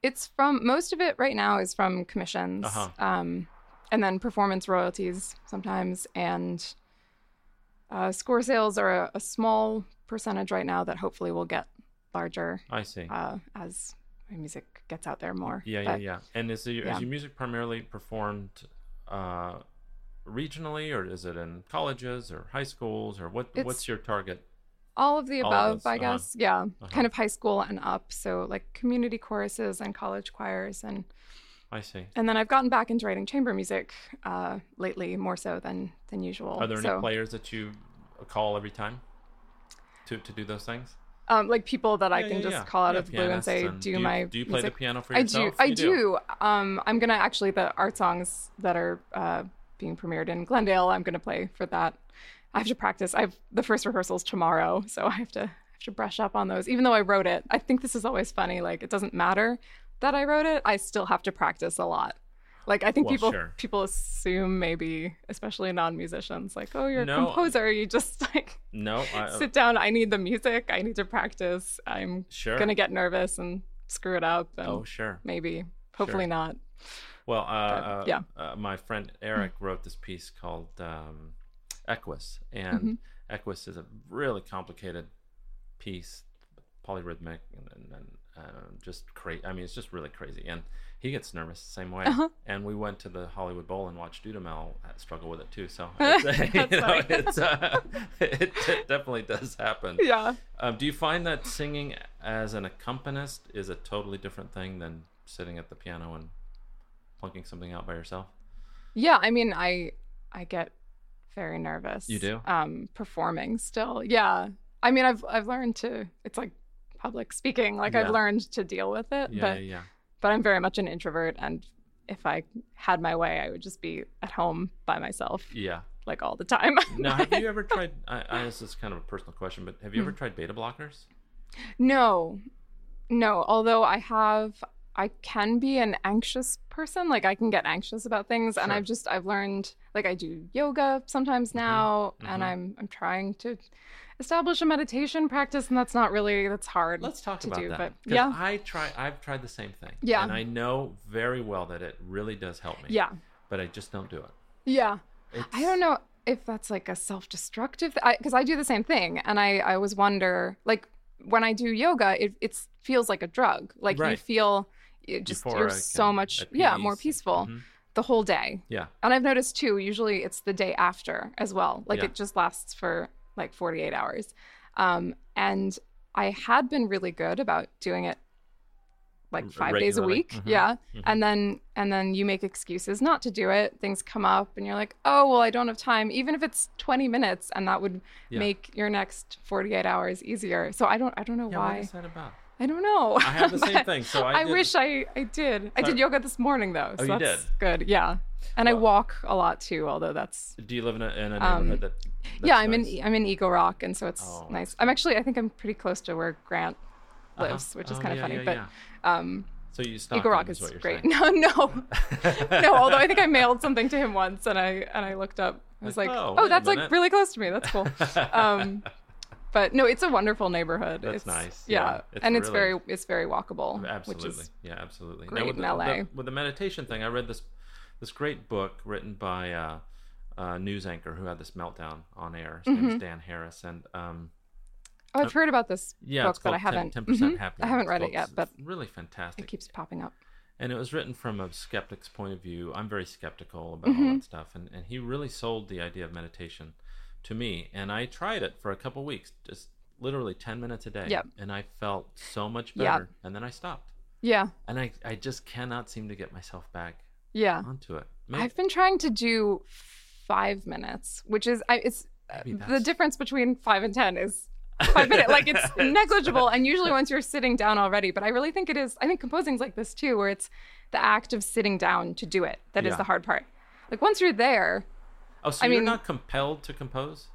It's from most of it right now is from commissions, Uh-huh. um, and then performance royalties sometimes, and uh, score sales are a, a small percentage right now that hopefully will get larger I see. uh, as my music gets out there more. yeah, yeah, But yeah. And is, your yeah. is your music primarily performed uh, regionally, or is it in colleges or high schools, or what? It's- what's your target? All of the All above, I uh-huh. guess. Yeah, Uh-huh. kind of high school and up. So like community choruses and college choirs, and I see. and then I've gotten back into writing chamber music uh, lately, more so than than usual. Are there any players that you call every time to to do those things? um, like people that I can yeah, just yeah. call out Yeah, of the blue and say, and "Do, you, my Do you play music." the piano for yourself?" I do. I You do. Um, I'm gonna actually the art songs that are uh, being premiered in Glendale. I'm gonna play for that. I have to practice. I've the first rehearsals tomorrow, so I have to I have to brush up on those. Even though I wrote it, I think this is always funny. Like it doesn't matter that I wrote it. I still have to practice a lot. Like I think Well, people sure. people assume maybe, especially non-musicians, like oh you're a No, I- composer. You just like No, I, sit down. I need the music. I need to practice. I'm sure. gonna get nervous and screw it up. And Oh, sure. maybe, hopefully Sure. not. Well, uh, uh, yeah. uh, my friend Eric wrote this piece called um, Equus, and Mhm. Equus is a really complicated piece, polyrhythmic and, and, and uh, just crazy. I mean, it's just really crazy, and he gets nervous the same way. Uh-huh. And we went to the Hollywood Bowl and watched Dudamel struggle with it too. So it's, you know, it's uh, it, it definitely does happen. Yeah. Um, do you find that singing as an accompanist is a totally different thing than sitting at the piano and plunking something out by yourself? Yeah. I mean, I I get very nervous. You do? Um, performing still. Yeah. I mean, I've I've learned to. It's like public speaking. Like Yeah. I've learned to deal with it. Yeah, but yeah, but I'm very much an introvert, and if I had my way, I would just be at home by myself, Yeah. like all the time. Now, have you ever tried? I, I, this is kind of a personal question, but have you Hmm. ever tried beta blockers? No, no. Although I have, I can be an anxious person. Like I can get anxious about things, and I've just I've learned like I do yoga sometimes now, and mhm. I'm I'm trying to establish a meditation practice, and that's not really that's hard. Let's talk to about do, that. but yeah. I try. I've tried the same thing. Yeah. And I know very well that it really does help me. yeah, But I just don't do it. yeah. It's, I don't know if that's like a self-destructive I because I, do the same thing, and I I always wonder like when I do yoga, it it feels like a drug. Like you feel it just you're so much yeah more peace. peaceful Mhm. the whole day. Yeah. And I've noticed too, usually it's the day after as well. Like Yeah. it just lasts for like 48 hours. Um, and I had been really good about doing it like five days a regularly. week. Mhm. Yeah. Mhm. And then and then you make excuses not to do it. Things come up and you're like, oh well I don't have time, even if it's 20 minutes and that would Yeah. make your next 48 hours easier. So I don't I don't know Yeah. why. What is that about? I don't know. I have the same thing. So I, I wish I, I did. I did yoga this morning though. So Oh, you that's did? good. Yeah. And I walk a lot too, although that's Do you live in a, in a Um, neighborhood that? yeah, I'm in I'm in Eagle Rock and so it's Oh, nice. I'm actually I think I'm pretty close to where Grant Uh-huh. lives, which is Oh, kind of yeah, funny. yeah, but yeah. um So you stalk Eagle Rock is is great. saying. No, no. no, although I think I mailed something to him once and I and I looked up. I was Like, like, oh, oh, that's like really close to me. That's cool. um but no, it's a wonderful neighborhood. That's it's, nice. Yeah, Yeah, it's and it's really- very it's very walkable, absolutely. yeah, absolutely. great with in the, LA. The, with the meditation thing, I read this this great book written by uh, a news anchor who had this meltdown on air. His name Mm-hmm. is Dan Harris, and um, Oh, I've heard about this yeah, book, but I haven't. Ten Percent Mhm. Happy. I haven't read it yet, but really fantastic. it keeps popping up. and it was written from a skeptic's point of view. I'm very skeptical about Mm-hmm. all that stuff, and and he really sold the idea of meditation to me, and I tried it for a couple weeks, just literally ten minutes a day, Yep. and I felt so much Yep. better, and then I stopped, Yeah, and I I just cannot seem to get myself back yeah. onto it. Maybe, I've been trying to do five minutes, which is I, it's uh, the difference between five and ten is five minutes. Like it's negligible, and usually once you're sitting down already. But I really think it is. I think composing's like this too, where it's the act of sitting down to do it that is Yeah. the hard part. Like once you're there, oh, so I you're mean- not compelled to compose?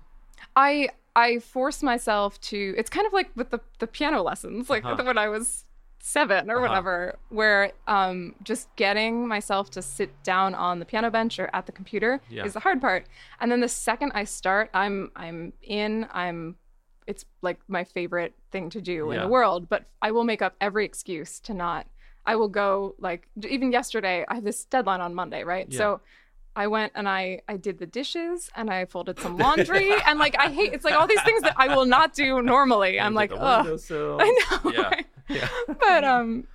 I I force myself to. It's kind of like with the the piano lessons, like Uh-huh. when I was seven or Uh-huh. whatever, where um just getting myself to sit down on the piano bench or at the computer Yeah. is the hard part. And then the second I start, I'm I'm in. I'm. It's like my favorite thing to do in the world. But I will make up every excuse to not. I will go like even yesterday. I have this deadline on Monday, right? Yeah. So I went and I I did the dishes and I folded some laundry and like I hate it's like all these things that I will not do normally. I'm like, ugh. I know. Yeah. right? Yeah. But um,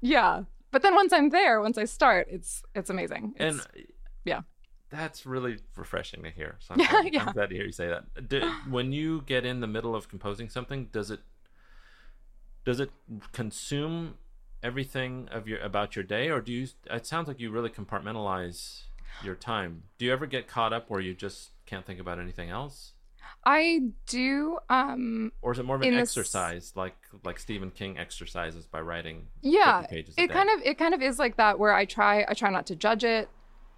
yeah. But then once I'm there, once I start, it's it's amazing. and yeah. that's really refreshing to hear. So I'm, Yeah, glad, yeah. I'm glad to hear you say that. Do, when you get in the middle of composing something, does it does it consume everything of your about your day, or do you? It sounds like you really compartmentalize your time. Do you ever get caught up where you just can't think about anything else, I do. Um, or is it more of an exercise, like like Stephen King exercises by writing? yeah. 50 pages a It kind of it kind of is like that where I try I try not to judge it.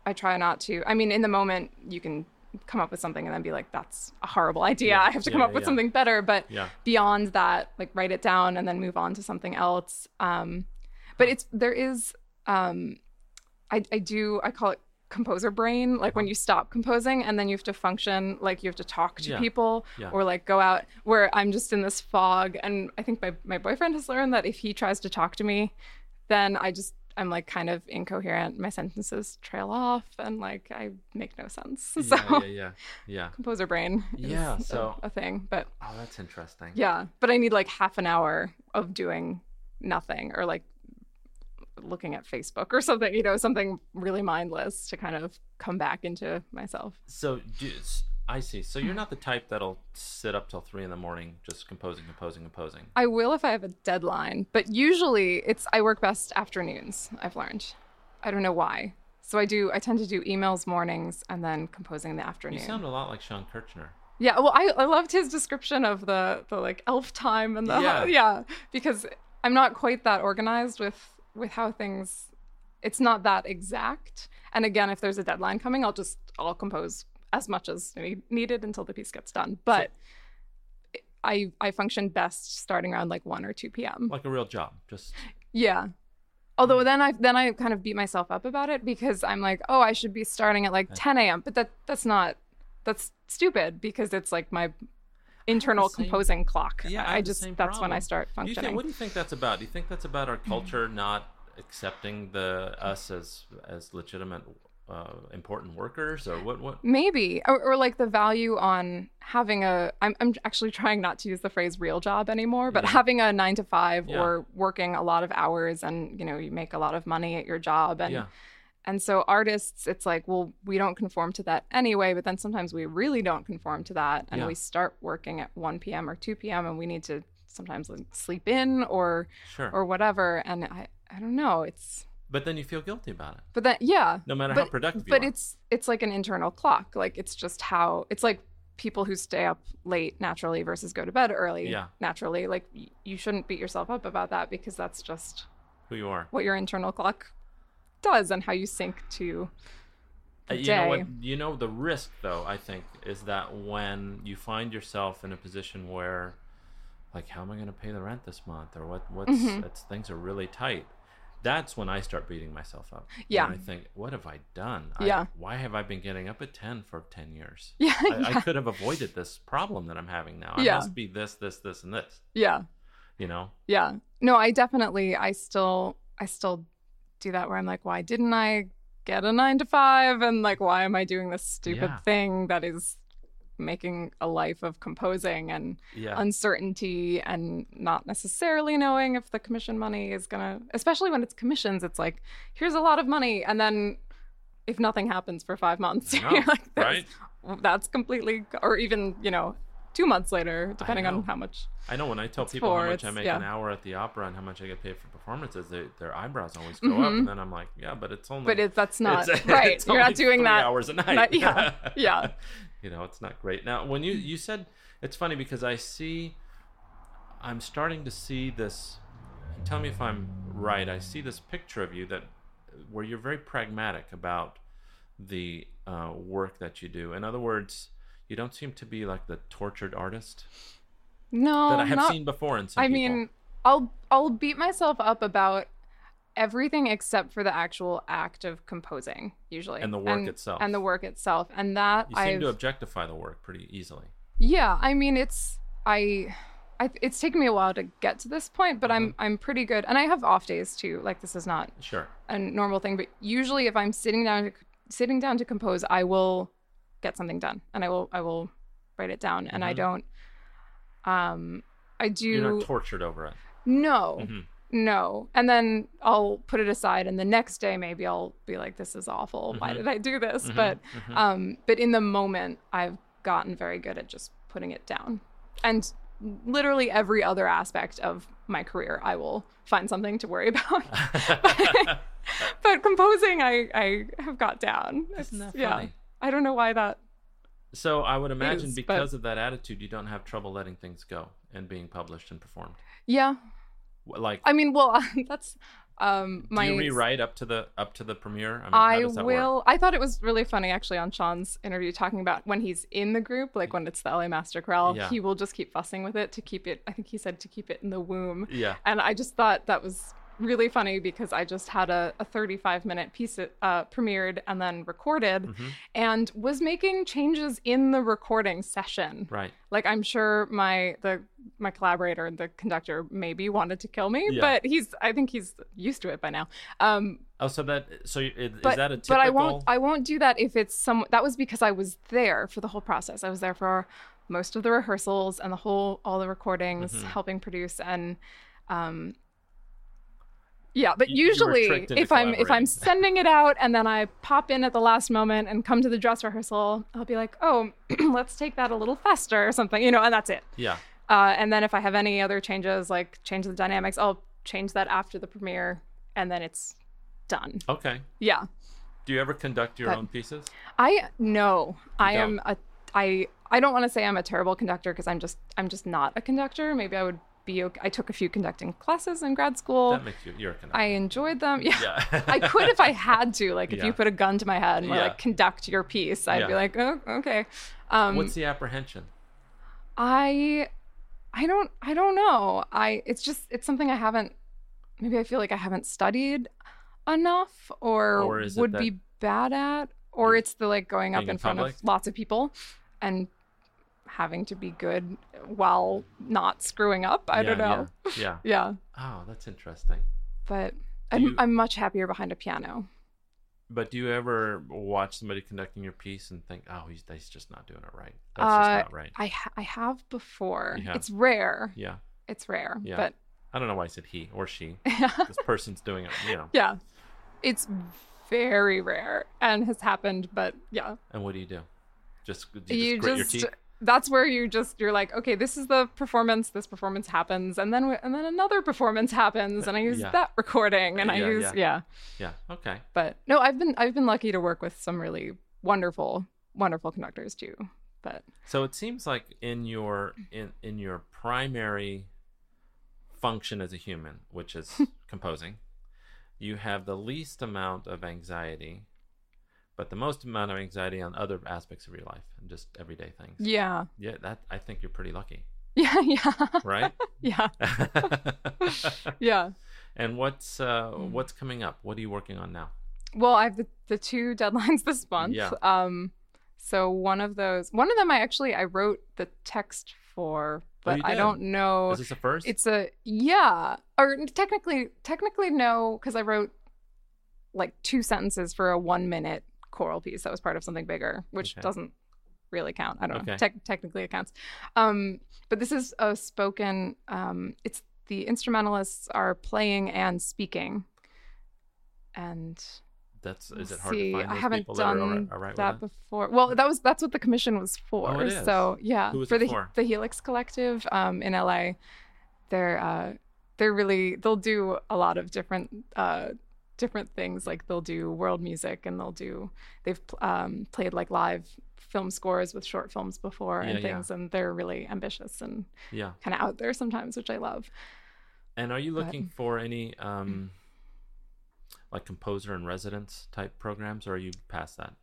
I try not to. I mean, in the moment, you can come up with something and then be like, "That's a horrible idea. Yeah, I have to come yeah, up with yeah. something better." But Yeah. beyond that, like write it down and then move on to something else. Um, but it's there is um, I I do I call it composer brain like Uh-huh. when you stop composing and then you have to function like you have to talk to Yeah. people Yeah. or like go out where i'm just in this fog and i think my, my boyfriend has learned that if he tries to talk to me then i just i'm like kind of incoherent my sentences trail off and like i make no sense so Yeah, yeah, yeah, yeah. composer brain is Yeah, a- so- a, thing but Oh, that's interesting. yeah but i need like half an hour of doing nothing or like looking at facebook or something you know something really mindless to kind of come back into myself So I see. So you're not the type that'll sit up till three in the morning just composing, composing, composing. I will if I have a deadline, but usually it's I work best afternoons, I've learned. I don't know why. So I do I tend to do emails mornings and then composing in the afternoon. You sound a lot like Shawn Kirchner. yeah, well I, I loved his description of the the like elf time and the Yeah. yeah, because I'm not quite that organized with with how things it's not that exact. And again, if there's a deadline coming, I'll just I'll compose as much as ne- needed until the piece gets done. But I I function best starting around like 1 or 2 p.m. Like a real job. Just Yeah. Although then I then I kind of beat myself up about it because I'm like, oh, I should be starting at like 10 a.m. But that that's not that's stupid because it's like my internal same- composing clock. Yeah, I I just that's when I problem. start Do functioning. think, what do you think that's about? Do you think that's about our culture not accepting the us as as legitimate, uh, important workers, or what? What? Maybe, or, or like the value on having a. I'm, I'm actually trying not to use the phrase real job anymore, but Yeah. having a nine to five Yeah. or working a lot of hours and, you know, you make a lot of money at your job. And, Yeah. And so artists, it's like, well, we don't conform to that anyway, but then sometimes we really don't conform to that. And Yeah. we start working at 1 p.m. or 2 p.m. and we need to sometimes like, sleep in or, Sure. or whatever. And I, I don't know. It's, but then you feel guilty about it, but then, yeah. no matter how productive but it's it's like an internal clock like it's just how it's like people who stay up late naturally versus go to bed early Yeah. naturally like you shouldn't beat yourself up about that because that's just who you are. what your internal clock does and how you sync to Uh, you know what? You know the risk, though. I think is that when you find yourself in a position where, like, how am I going to pay the rent this month, or what? What's Mm-hmm. it's, things are really tight. That's when I start beating myself up. Yeah. And I think, what have I done? Yeah. I, why have I been getting up at ten for ten years? yeah I, I could have avoided this problem that I'm having now. I Yeah. must be this, this, this, and this. yeah You know? yeah no i definitely i still i still do that where i'm like why didn't i get a nine to five and like why am i doing this stupid Yeah. thing that is making a life of composing and Yeah. uncertainty and not necessarily knowing if the commission money is gonna especially when it's commissions it's like here's a lot of money and then if nothing happens for five months you're like that's, right? that's completely or even you know two months later depending on how much I know when I tell people how much I make yeah. an hour at the opera and how much I get paid for performances, they, their eyebrows always go up, and then I'm like, yeah, but it's only. Mm-hmm. but it, that's not it's- right it's you're not doing that hours a night. not- yeah, yeah. you know, it's not great. Now, when you you said it's funny because I see, I'm starting to see this. Tell me if I'm right. I see this picture of you that where you're very pragmatic about the uh, work that you do. In other words, you don't seem to be like the tortured artist no that I have not, seen before in some i people. mean i'll i'll beat myself up about everything except for the actual act of composing usually And the work itself. and the work itself and that you seem i've to objectify the work pretty easily. Yeah, I mean it's I, I it's taken me a while to get to this point, but I'm mm-hmm. I'm pretty good, and I have off days too. Like this is not Sure. a normal thing, but usually if I'm sitting down to sitting down to compose, I will get something done, and I will I will write it down, and I don't. Um, I do You're not tortured over it. no. Mhm. No. And then I'll put it aside and the next day maybe I'll be like this is awful. Why Mm-hmm. did I do this? But um but in the moment I've gotten very good at just putting it down. And literally every other aspect of my career I will find something to worry about. but, but composing I I have got down. Isn't It's- that yeah. I don't know why that So I would imagine is, but- because of that attitude, you don't have trouble letting things go and being published and performed. Yeah. Like, I mean, well, that's um my do you rewrite up to the up to the premiere? I, mean, I that work? will. I thought it was really funny actually on Shawn's interview talking about when he's in the group, like when it's the LA Master Chorale, Yeah. he will just keep fussing with it to keep it. I think he said to keep it in the womb. Yeah. And I just thought that was really funny because I just had a, a 35 minute piece uh, premiered and then recorded Mm-hmm. and was making changes in the recording session. Right. Like I'm sure my the my collaborator, and the conductor, maybe wanted to kill me, Yeah. but he's I think he's used to it by now. Um, Oh, so that so is, but, is that a typical? but I won't I won't do that if it's some that was because I was there for the whole process. I was there for most of the rehearsals and the whole all the recordings, Mm-hmm. helping produce and um yeah, but You- you usually into if I'm if. I'm sending it out and then I pop in at the last moment and come to the dress rehearsal, I'll be like, "Oh, let's take that a little faster or something." You know, and that's it. Yeah. Uh, and then if I have any other changes, like change the dynamics, I'll change that after the premiere and then it's done. Okay. Yeah. Do you ever conduct your But- own pieces? I no, I am don't? a I I don't want to say I'm a terrible conductor because I'm just I'm just not a conductor. Maybe I would be okay. I took a few conducting classes in grad school. That makes you you're a conductor. I enjoyed them. Yeah. Yeah. I could if I had to. Like if Yeah. you put a gun to my head and were Yeah. like conduct your piece, I'd be like, oh, okay. Um, What's the apprehension? I I don't I don't know. I it's just it's something I haven't maybe I feel like I haven't studied enough or, Or would be bad at, or it's the like going up in front public? of lots of people and having to be good while not screwing up. I Yeah, don't know. Yeah. yeah. Yeah. Oh, that's interesting. But I'm, you- I'm much happier behind a piano. But do you ever watch somebody conducting your piece and think, "Oh, he's, he's just not doing it right. That's Uh, just not right." I ha- I have before. Have? It's rare. Yeah. It's rare. Yeah. But I don't know why I said he or she. this person's doing it, you know. yeah. It's very rare and has happened, but yeah. And what do you do? Just do you, you just grit just your teeth? That's where you just you're like okay this is the performance this performance happens and then we- and then another performance happens and i use Yeah. that recording and i Yeah, use yeah. yeah. Yeah. Okay. but no i've been i've been lucky to work with some really wonderful wonderful conductors too but So it seems like in your in in your primary function as a human, which is composing, you have the least amount of anxiety, but the most amount of anxiety on other aspects of your life and just everyday things. yeah Yeah, that I think you're pretty lucky, yeah yeah right? yeah yeah and what's uh what's coming up? What are you working on now? well i have the, the two deadlines this month Yeah. um so one of those one of them i actually i wrote the text for but Oh, i don't know Is this the first? It's a yeah, or technically, technically no, because I wrote like two sentences for a one-minute choral piece that was part of something bigger, which Okay. doesn't really count. I don't know. Okay. Tec- technically, it counts. Um, but this is a spoken. Um, it's the instrumentalists are playing and speaking, and That's is it hard see, to find I haven't people that are done all right, all right that that? before. Well, that was that's what the commission was for. Oh? So yeah, for it the for? the Helix Collective um, in LA. They're uh, they're really they'll do a lot of different uh, different things. Like they'll do world music and they'll do they've um, played like live film scores with short films before Yeah, and yeah. things, and they're really ambitious and Yeah. kind of out there sometimes, which I love. And are you But- looking for any um like composer in residence type programs or are you past that?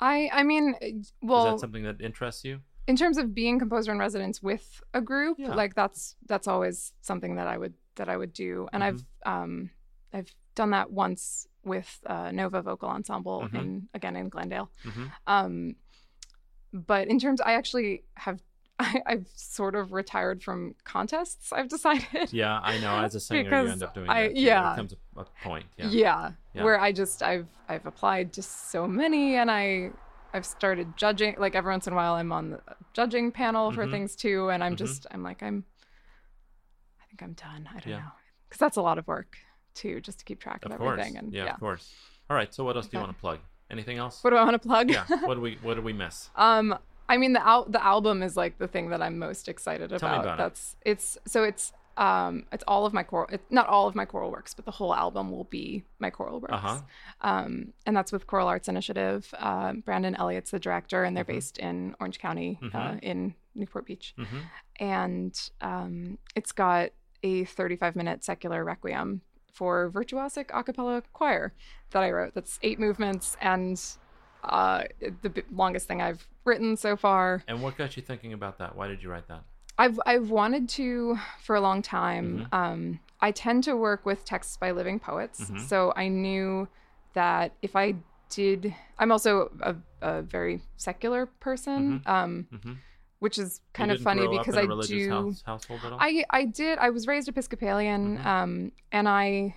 I I mean, well, Is that something that interests you? in terms of being composer in residence with a group Yeah. like that's that's always something that i would that i would do and i've Mm-hmm. um i've done that once with uh, nova vocal ensemble Mhm. in again in glendale Mhm. um but in terms i actually have I, i've sort of retired from contests i've decided Yeah, I know. As a singer, you end up doing I- that. too. yeah. There comes a, a point. Yeah. yeah. Yeah. where i just i've i've applied to so many and i i've started judging like every once in a while i'm on the judging panel for Mhm. things too and i'm Mhm. just i'm like i'm i think i'm done i don't Yeah. know because that's a lot of work too just to keep track of, Of everything and yeah, yeah, of course. All right. So what else do you want to plug? Anything else? what do i want to plug yeah. What do we What do we miss? um i mean the al- the album is like the thing that i'm most excited Tell me about, about it. that's it's so it's um it's all of my choral it's not all of my choral works but the whole album will be my choral works Uh huh. um, and that's with Choral Arts Initiative. Uh, Brandon Elliott's the director, and they're Mhm. based in Orange County, uh, Mhm. in Newport Beach. hmm And um, it's got a 35 minute secular requiem for virtuosic a cappella choir that I wrote. That's eight movements and uh, the b- longest thing I've written so far. And what got you thinking about that? Why did you write that? I've I've wanted to for a long time. Mm-hmm. Um, I tend to work with texts by living poets, Mhm. so I knew that if I did, I'm also a, a very secular person, um, Mhm. Which is You kind of didn't funny because I do. house, household at all. I I did. I was raised Episcopalian, Mhm. um, and I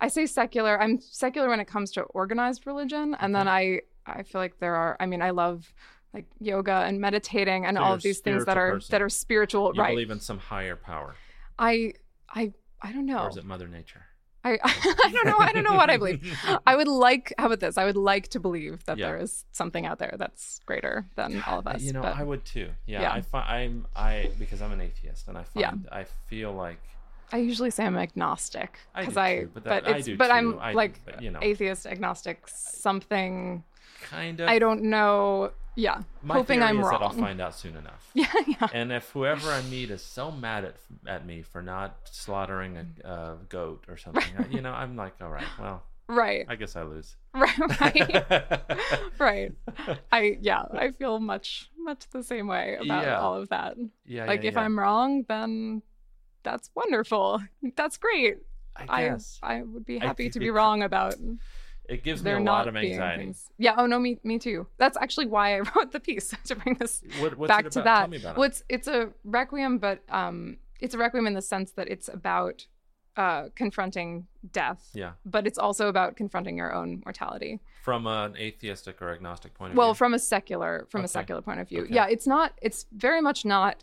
I say secular. I'm secular when it comes to organized religion, and then I I feel like there are. I mean, I love like yoga and meditating and So all of these things that are person. that are spiritual, you right? believe in some higher power, I I I don't know. or is it Mother Nature? I I don't know. I don't know what I believe. I would like how about this? I would like to believe that Yeah. there is something out there that's greater than all of us. You know, but I would too. Yeah, Yeah. I find I'm I because I'm an atheist, and I Yeah. I feel like I usually say I'm agnostic because do I, but that- I it's do but too. I'm I do, like but, you know. atheist agnostic something kind of. I don't know. Yeah, My hoping theory I'm is that I'll wrong. find out soon enough. Yeah, yeah. And if whoever I meet is so mad at at me for not slaughtering a, a goat or something, I- you know, I'm like, all right, well, Right, I guess I lose. right, right, right. I yeah, I feel much much the same way about Yeah. all of that. yeah, like yeah, if yeah. I'm wrong, then that's wonderful. That's great. I I guess. I would be I happy to be wrong about It gives me there a not lot of anxiety. things. Yeah. Oh no, me me too. That's actually why I wrote the piece to bring this What, back to that. Me well, it. it's it's a requiem, but um, it's a requiem in the sense that it's about uh confronting death, Yeah, but it's also about confronting your own mortality. from an atheistic or agnostic point of Well, view. Well, from a secular from Okay. a secular point of view. Okay. Yeah, it's not. It's very much not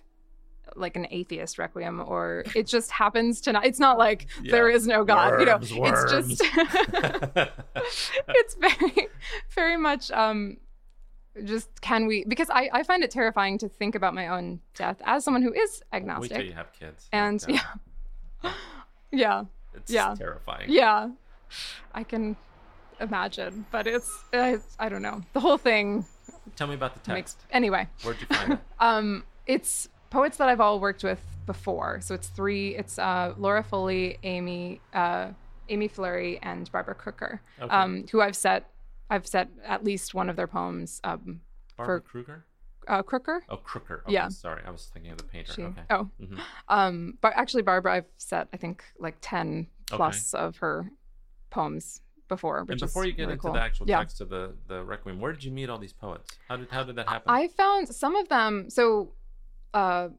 like an atheist requiem or it just happens to not it's not like Yeah. there is no god you know Worms, it's just it's very very much um just can we because I, I find it terrifying to think about my own death as someone who is Wait till agnostic you have kids. and God. yeah yeah it's yeah. terrifying. yeah i can imagine but it's, it's i don't know the whole thing Tell me about the makes text. anyway Where'd you find it? um it's poets that i've all worked with before so it's three it's uh laura foley amy uh amy fleury and barbara crooker Okay. um who i've set i've set at least one of their poems um Barbara for- Kruger? uh crooker Oh, Crooker. Okay, Yeah. Sorry, I was thinking of the painter. she Okay. oh Mhm. um but actually barbara i've set i think like 10 plus of her poems before which And before you get really into cool. the actual yeah. text of the the requiem, where did you meet all these poets? How did how did that happen? I found some of them. So, uh,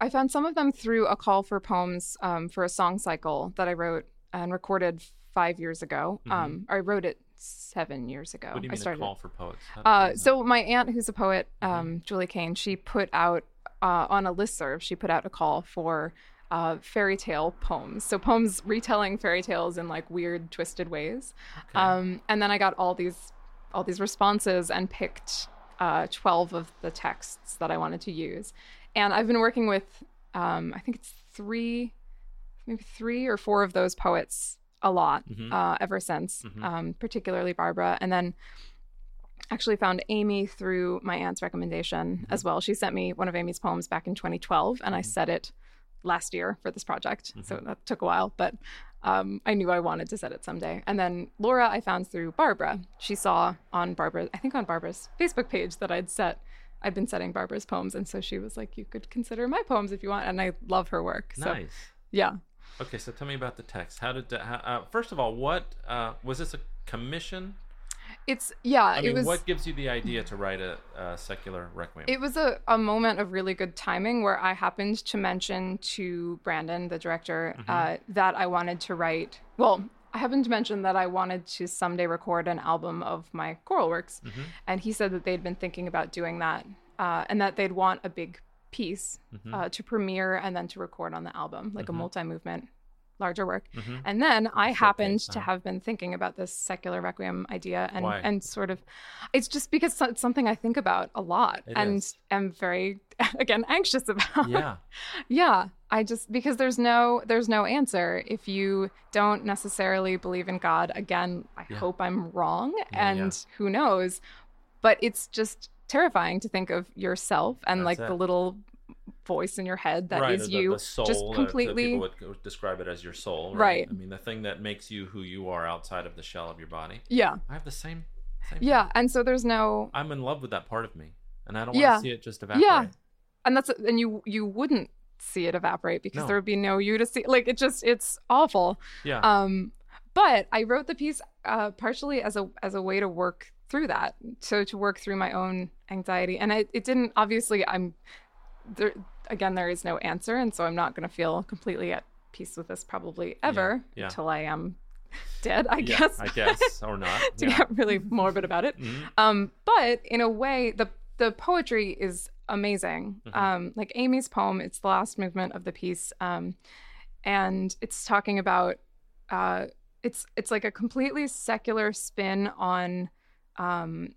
I found some of them through a call for poems um, for a song cycle that I wrote and recorded five years ago. Mhm. Um, I wrote it seven years ago. what do you I mean a started. call for poets? Uh, so my aunt, who's a poet, Mm-hmm. um, Julie Kane, she put out uh, on a listserv. She put out a call for uh, fairy tale poems. So poems retelling fairy tales in like weird, twisted ways. Okay. Um, and then I got all these all these responses and picked uh, 12 of the texts that I wanted to use. And I've been working with um, I think it's three, maybe three or four of those poets a lot Mhm. uh, ever since, Mhm. um, particularly Barbara. And then actually found Amy through my aunt's recommendation Mm-hmm. as well. She sent me one of Amy's poems back in 2012, and I set it last year for this project. So Mm-hmm. that took a while, but um, I knew I wanted to set it someday. And then Laura, I found through Barbara. She saw on Barbara, I think on Barbara's Facebook page that I'd set. I'd been setting Barbara's poems, and so she was like, "You could consider my poems if you want." And I love her work. So nice. yeah, Okay, so tell me about the text. How did that, how, uh, first of all, what uh, was this a commission? it's yeah. I mean, it was what gives you the idea to write a, a secular requiem? It was a, a moment of really good timing where I happened to mention to Brandon, the director, Mm-hmm. uh, that I wanted to write. Well, I happened to mention that I wanted to someday record an album of my choral works. Mm-hmm. And he said that they'd been thinking about doing that uh, and that they'd want a big piece Mm-hmm. uh, to premiere and then to record on the album, like a multi movement, larger work. Mm-hmm. And then I happened to have been thinking about this secular requiem idea and, Why? and sort of, it's just because it's something I think about a lot It and is. am very, again, anxious about. yeah. yeah. I just, because there's no, there's no answer. If you don't necessarily believe in God, again, I Yeah. hope I'm wrong Yeah, and yeah. who knows, but it's just terrifying to think of yourself and That's like it. the little voice in your head that is right, the, you the soul, just uh, completely people would describe it as your soul, right? Right. I mean, the thing that makes you who you are outside of the shell of your body. yeah I have the same. same yeah thing. and so there's no I'm in love with that part of me, and I don't want Yeah. to see it just evaporate. Yeah. and that's and you you wouldn't see it evaporate because No. there would be no you to see like it just it's awful Yeah. um but i wrote the piece uh partially as a as a way to work through that so to work through my own anxiety and it, it didn't obviously i'm there again there is no answer and so i'm not going to feel completely at peace with this probably ever yeah. until i am dead i Yeah, guess I guess, or not. to yeah. get really morbid about it. Mhm. Um, but in a way, the the poetry is amazing. Mm-hmm. Um, like Amy's poem, it's the last movement of the piece, um, and it's talking about uh, it's it's like a completely secular spin on um,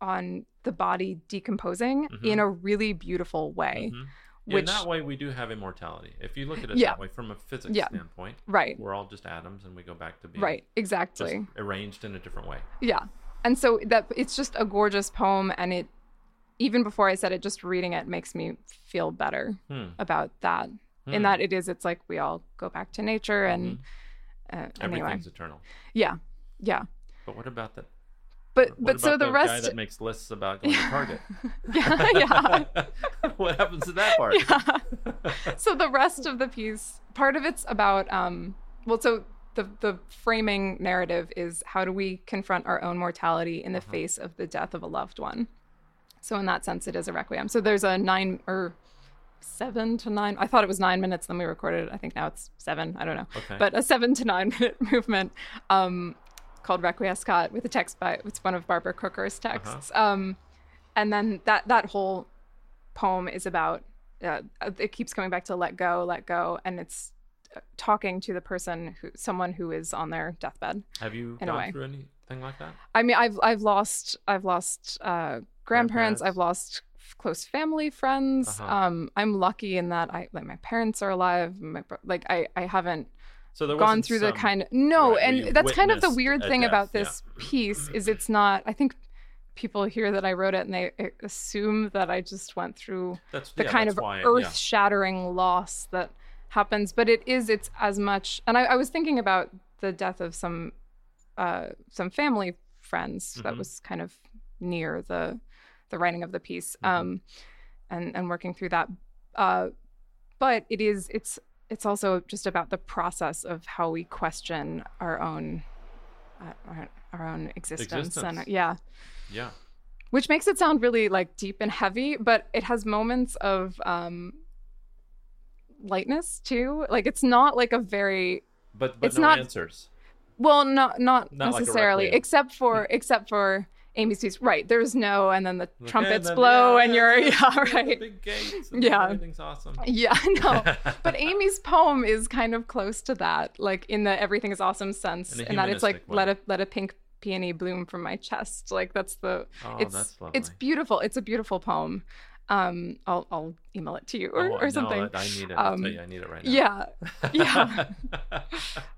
on the body decomposing Mhm. in a really beautiful way. Mhm. Yeah, in that way, we do have immortality. If you look at it Yeah. that way, from a physics Yeah. standpoint, Right. we're all just atoms, and we go back to being Right. just Exactly. arranged in a different way. Yeah. And so that it's just a gorgeous poem and it even before I said it just reading it makes me feel better Hmm. about that. Hmm. In that it is it's like we all go back to nature and uh, anyway. Everything's eternal. Yeah. Yeah. But what about the? But What but so the guy rest that makes lists about going to Target. yeah, yeah. what happens to that part? yeah. so the rest of the piece, part of it's about um well, so the the framing narrative is how do we confront our own mortality in the Uh-huh. face of the death of a loved one? So in that sense, it is a requiem. So there's a nine or seven to nine. I thought it was nine minutes. Then we recorded it. I think now it's seven. I don't know. Okay. But a seven to nine minute movement um, called Requiescat with a text by it's one of Barbara Crooker's texts. Um, and then that that whole poem is about uh, it keeps coming back to let go, let go, and it's talking to the person who someone who is on their deathbed. Have you In a gone way. through anything like that? I mean, I've I've lost I've lost uh, grandparents. Grandparents. I've lost close family friends. Uh-huh. Um, I'm lucky in that I like my parents are alive. My like I I haven't So there gone through the kind of no, right, and that's kind of the weird thing death, about yeah. this piece is it's not. I think people hear that I wrote it and they uh, assume that I just went through That's the yeah, kind of earth-shattering loss that happens but it is it's as much and I, I was thinking about the death of some uh some family friends that Mhm. was kind of near the the writing of the piece Mhm. um and and working through that uh but it is it's it's also just about the process of how we question our own uh, our, our own existence, and Existence. yeah Yeah. which makes it sound really like deep and heavy but it has moments of um lightness too like it's not like a very But but It's no not- answers. well not not, Not necessarily requiem. except for except for amy's piece right there's no and then the Okay, trumpets then, blow yeah, and you're yeah, yeah right Big gates. Yeah. Everything's awesome. yeah no but amy's poem is kind of close to that like in the everything is awesome sense In that it's like way. let a let a pink peony bloom from my chest like that's the Oh, it's that's it's beautiful it's a beautiful poem um i'll i'll email it to you or, Oh, or no, something I need it. Um, I need it right now. yeah yeah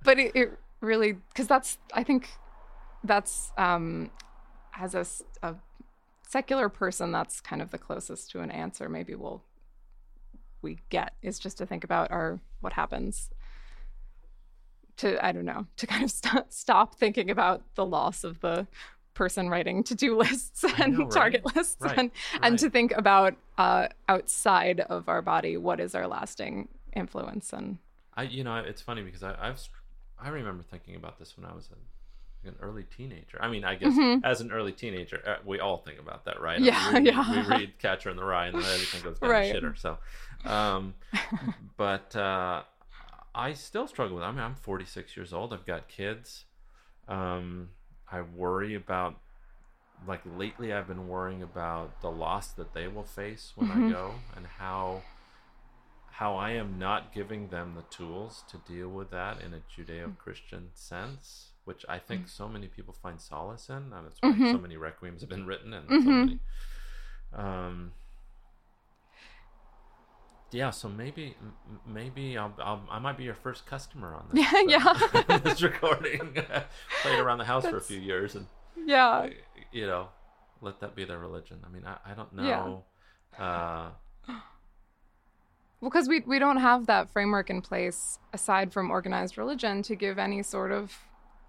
but it, it really because that's i think that's um as a secular person that's kind of the closest to an answer maybe we'll we get is just to think about our what happens to i don't know to kind of st- stop thinking about the loss of the person writing to-do lists and know, right? target lists Right, and and to think about uh outside of our body what is our lasting influence and I, you know, it's funny because I, I've, I remember thinking about this when I was a, an early teenager. I mean, I guess as an early teenager, uh, we all think about that, right? I mean, Mm-hmm. Yeah, we, yeah. We read Catcher in the Rye, and then everything goes down Right. the shitter. So, um, but uh, I still struggle with. It. I mean, I'm 46 years old. I've got kids. Um, I worry about. Like lately, I've been worrying about the loss that they will face when Mm-hmm. I go, and how how I am not giving them the tools to deal with that in a Judeo-Christian sense, which I think so many people find solace in, and that's why so many requiems have been written and so many. Um, yeah, so maybe maybe I'll, I'll I might be your first customer on this. Yeah, uh, yeah. this recording. played around the house for a few years and yeah you know, let that be their religion. I mean, I, I don't Yeah. know. Uh, because we we don't have that framework in place aside from organized religion to give any sort of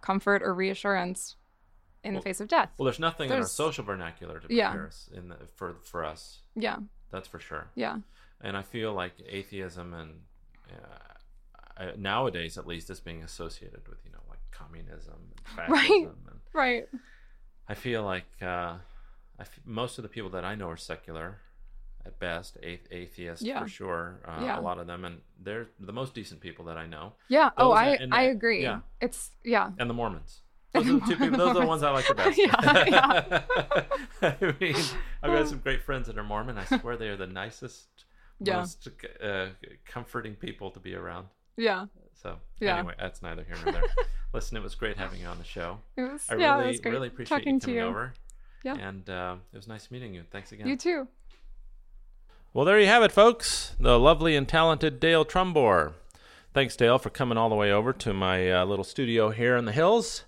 comfort or reassurance in Well- the face of death. Well, there's nothing in our social vernacular to Yeah. prepare us in the, for for us. yeah, That's for sure. yeah, And I feel like atheism and uh, uh, nowadays, at least, is being associated with you know like communism and fascism. Right. And right. I feel like uh, I f- most of the people that I know are secular, at best, a- atheist Yeah. for sure. Uh, Yeah. A lot of them, and they're the most decent people that I know, Yeah. oh, I and- I agree. yeah. It's yeah. and the Mormons. Those are the two people. Those are the ones I like the best. Yeah, I mean, I've got some great friends that are Mormon. I swear they are the nicest, Yeah. most uh, comforting people to be around. Yeah. So Yeah. anyway, that's neither here nor there. Listen, it was great having you on the show. It was I yeah. really, it was great really appreciate talking you to coming you. over. Yeah. And uh, it was nice meeting you. Thanks again. You too. Well, there you have it, folks. The lovely and talented Dale Trumbore. Thanks, Dale, for coming all the way over to my uh, little studio here in the hills.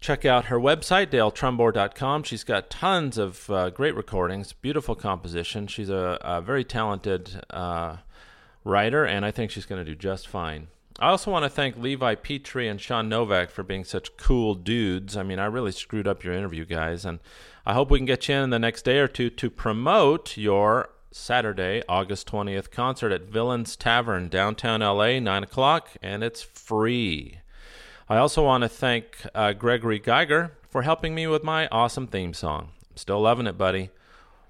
Check out her website, daletrumbore.com. She's got tons of uh, great recordings, beautiful composition. She's a, a very talented uh, writer, and I think she's going to do just fine. I also want to thank Levi Petrie and Sean Novak for being such cool dudes. I mean, I really screwed up your interview, guys, and I hope we can get you in the next day or two to promote your Saturday, August 20th concert at Villains Tavern, downtown LA, 9 o'clock, and it's free. I also want to thank uh, Gregory Geiger for helping me with my awesome theme song. I'm still loving it, buddy.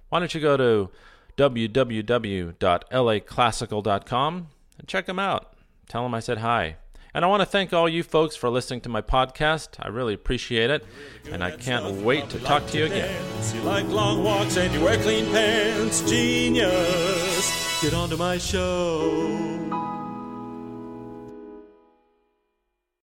Why don't you go to www.laclassical.com and check him out? Tell him I said hi. And I want to thank all you folks for listening to my podcast. I really appreciate it. And I can't wait to talk to you again. You like long walks and you wear clean pants. Genius. Get my show.